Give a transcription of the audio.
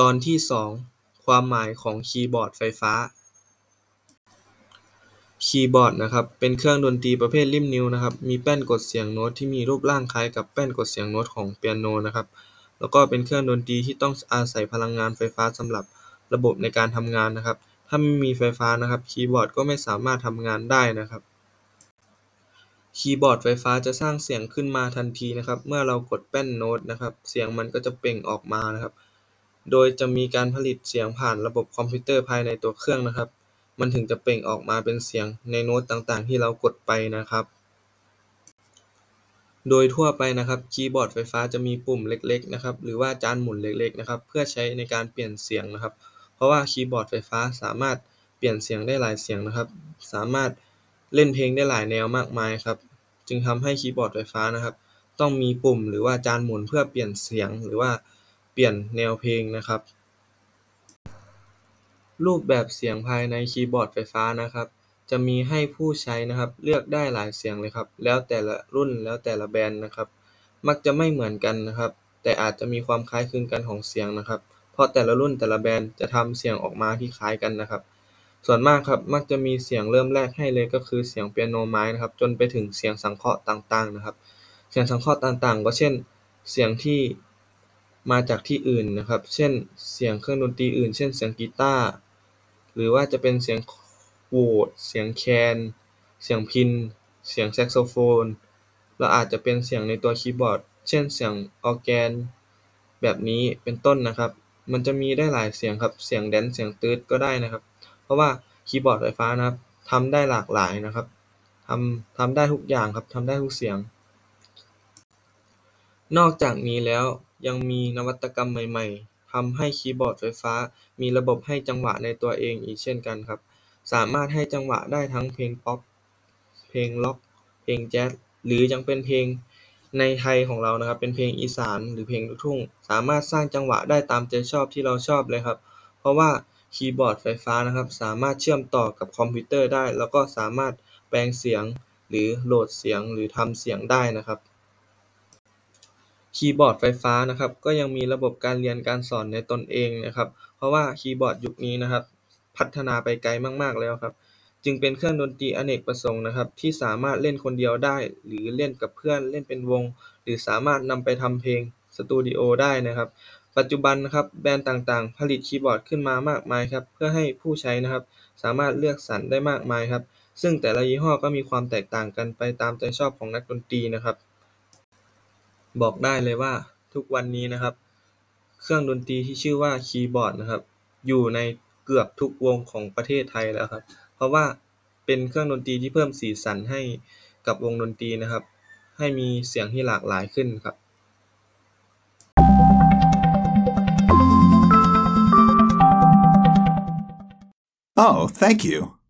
ตอนที่สองความหมายของคีย์บอร์ดไฟฟ้า คีย์บอร์ดนะครับ เป็นเครื่องดนตรีประเภทลิ่มนิ้วนะครับ มีแป้นกดเสียงโน้ตที่มีรูปร่างคล้ายกับแป้นกดเสียงโน้ตของเปียโนนะครับ แล้วก็เป็นเครื่องดนตรีที่ต้องอาศัยพลังงานไฟฟ้าสำหรับระบบในการทำงานนะครับ ถ้าไม่มีไฟฟ้านะครับ คีย์บอร์ดก็ไม่สามารถทำงานได้นะครับ คีย์บอร์ดไฟฟ้าจะสร้างเสียงขึ้นมาทันทีนะครับ เมื่อเรากดแป้นโน้ตนะครับ เสียงมันก็จะเปล่งออกมานะครับ โดยจะมีการผลิตเสียงผ่านระบบคอมพิวเตอร์ภายในตัวเครื่องนะครับ มันถึงจะเปล่งออกมาเป็นเสียงในโน้ตต่าง ๆ ที่เรากดไปนะครับ โดยทั่วไปนะครับ คีย์บอร์ดไฟฟ้าจะมีปุ่มเล็ก ๆ นะครับ หรือว่าจานหมุนเล็ก ๆ นะครับ เพื่อใช้ในการเปลี่ยนเสียงนะครับ เพราะว่าคีย์บอร์ดไฟฟ้าสามารถเปลี่ยนเสียงได้หลายเสียงนะครับ สามารถเล่นเพลงได้หลายแนวมากมายครับ จึงทำให้คีย์บอร์ดไฟฟ้านะครับ ต้องมีปุ่มหรือว่าจานหมุนเพื่อเปลี่ยนเสียงหรือว่า เปลี่ยนแนวเพลงนะครับ รูปแบบเสียงภายในคีย์บอร์ดไฟฟ้านะครับ จะมีให้ผู้ใช้นะครับ เลือกได้หลายเสียงเลยครับ แล้วแต่ละรุ่นแล้วแต่ละแบรนด์นะครับ มักจะไม่เหมือนกันนะครับ แต่อาจจะมีความคล้ายคลึงกันของเสียงนะครับ เพราะแต่ละรุ่นแต่ละแบรนด์จะทำเสียงออกมาที่คล้ายกันนะครับ ส่วนมากครับมักจะมีเสียงเริ่มแรกให้เลยก็คือเสียงเปียโนไม้นะครับ จนไปถึงเสียงสังเคราะห์ต่างๆนะครับ เสียงสังเคราะห์ต่างๆ ก็เช่น เสียงที่ มาจากที่อื่นนะครับ เช่น เสียงเครื่องดนตรีอื่น เช่น เสียงกีตาร์ หรือว่าจะเป็นเสียงโหวด เสียงแคน เสียงพิณ เสียงแซกโซโฟน แล้วอาจจะเป็นเสียงในตัวคีย์บอร์ด เช่น เสียงออร์แกน แบบนี้เป็นต้นนะครับ มันจะมีได้หลายเสียงครับ เสียงแดนซ์ เสียงตื๊ดก็ได้นะครับ เพราะว่าคีย์บอร์ดไฟฟ้านะครับทำได้หลากหลายนะครับทำทำได้ทุกอย่างครับทำได้ทุกเสียง นอกจากนี้แล้ว ยังมีนวัตกรรมใหม่ๆทำให้คีย์บอร์ดไฟฟ้ามีระบบให้จังหวะในตัวเองอีกเช่นกันครับ สามารถให้จังหวะได้ทั้งเพลงพ็อป เพลงร็อก เพลงแจ๊ส หรือยังเป็นเพลงในไทยของเรานะครับ เป็นเพลงอีสานหรือเพลงลูกทุ่ง สามารถสร้างจังหวะได้ตามใจชอบที่เราชอบเลยครับ เพราะว่าคีย์บอร์ดไฟฟ้านะครับ สามารถเชื่อมต่อกับคอมพิวเตอร์ได้ แล้วก็สามารถแปลงเสียงหรือโหลดเสียงหรือทำเสียงได้นะครับ คีย์บอร์ดไฟฟ้านะครับ ก็ยังมีระบบการเรียนการสอนในตนเองนะครับ เพราะว่าคีย์บอร์ดยุคนี้นะครับ พัฒนาไปไกลมาก ๆ แล้วครับ จึงเป็นเครื่องดนตรีอเนกประสงค์นะครับ ที่สามารถเล่นคนเดียวได้ หรือเล่นกับเพื่อน เล่นเป็นวง หรือสามารถนำไปทำเพลงสตูดิโอได้นะครับ ปัจจุบันนะครับ แบรนด์ต่าง ๆ ผลิตคีย์บอร์ดขึ้นมามากมายครับ เพื่อให้ผู้ใช้นะครับ สามารถเลือกสรรได้มากมายครับ ซึ่งแต่ละยี่ห้อก็มีความแตกต่างกันไปตามใจชอบของนักดนตรีนะครับ บอกได้เลยว่าทุกวันนี้นะครับ เครื่องดนตรีที่ชื่อว่าคีย์บอร์ดนะครับ อยู่ในเกือบทุกวงของประเทศไทยแล้วครับ เพราะว่าเป็นเครื่องดนตรีที่เพิ่มสีสันให้กับวงดนตรีนะครับ ให้มีเสียงที่หลากหลายขึ้นครับ Oh, thank you.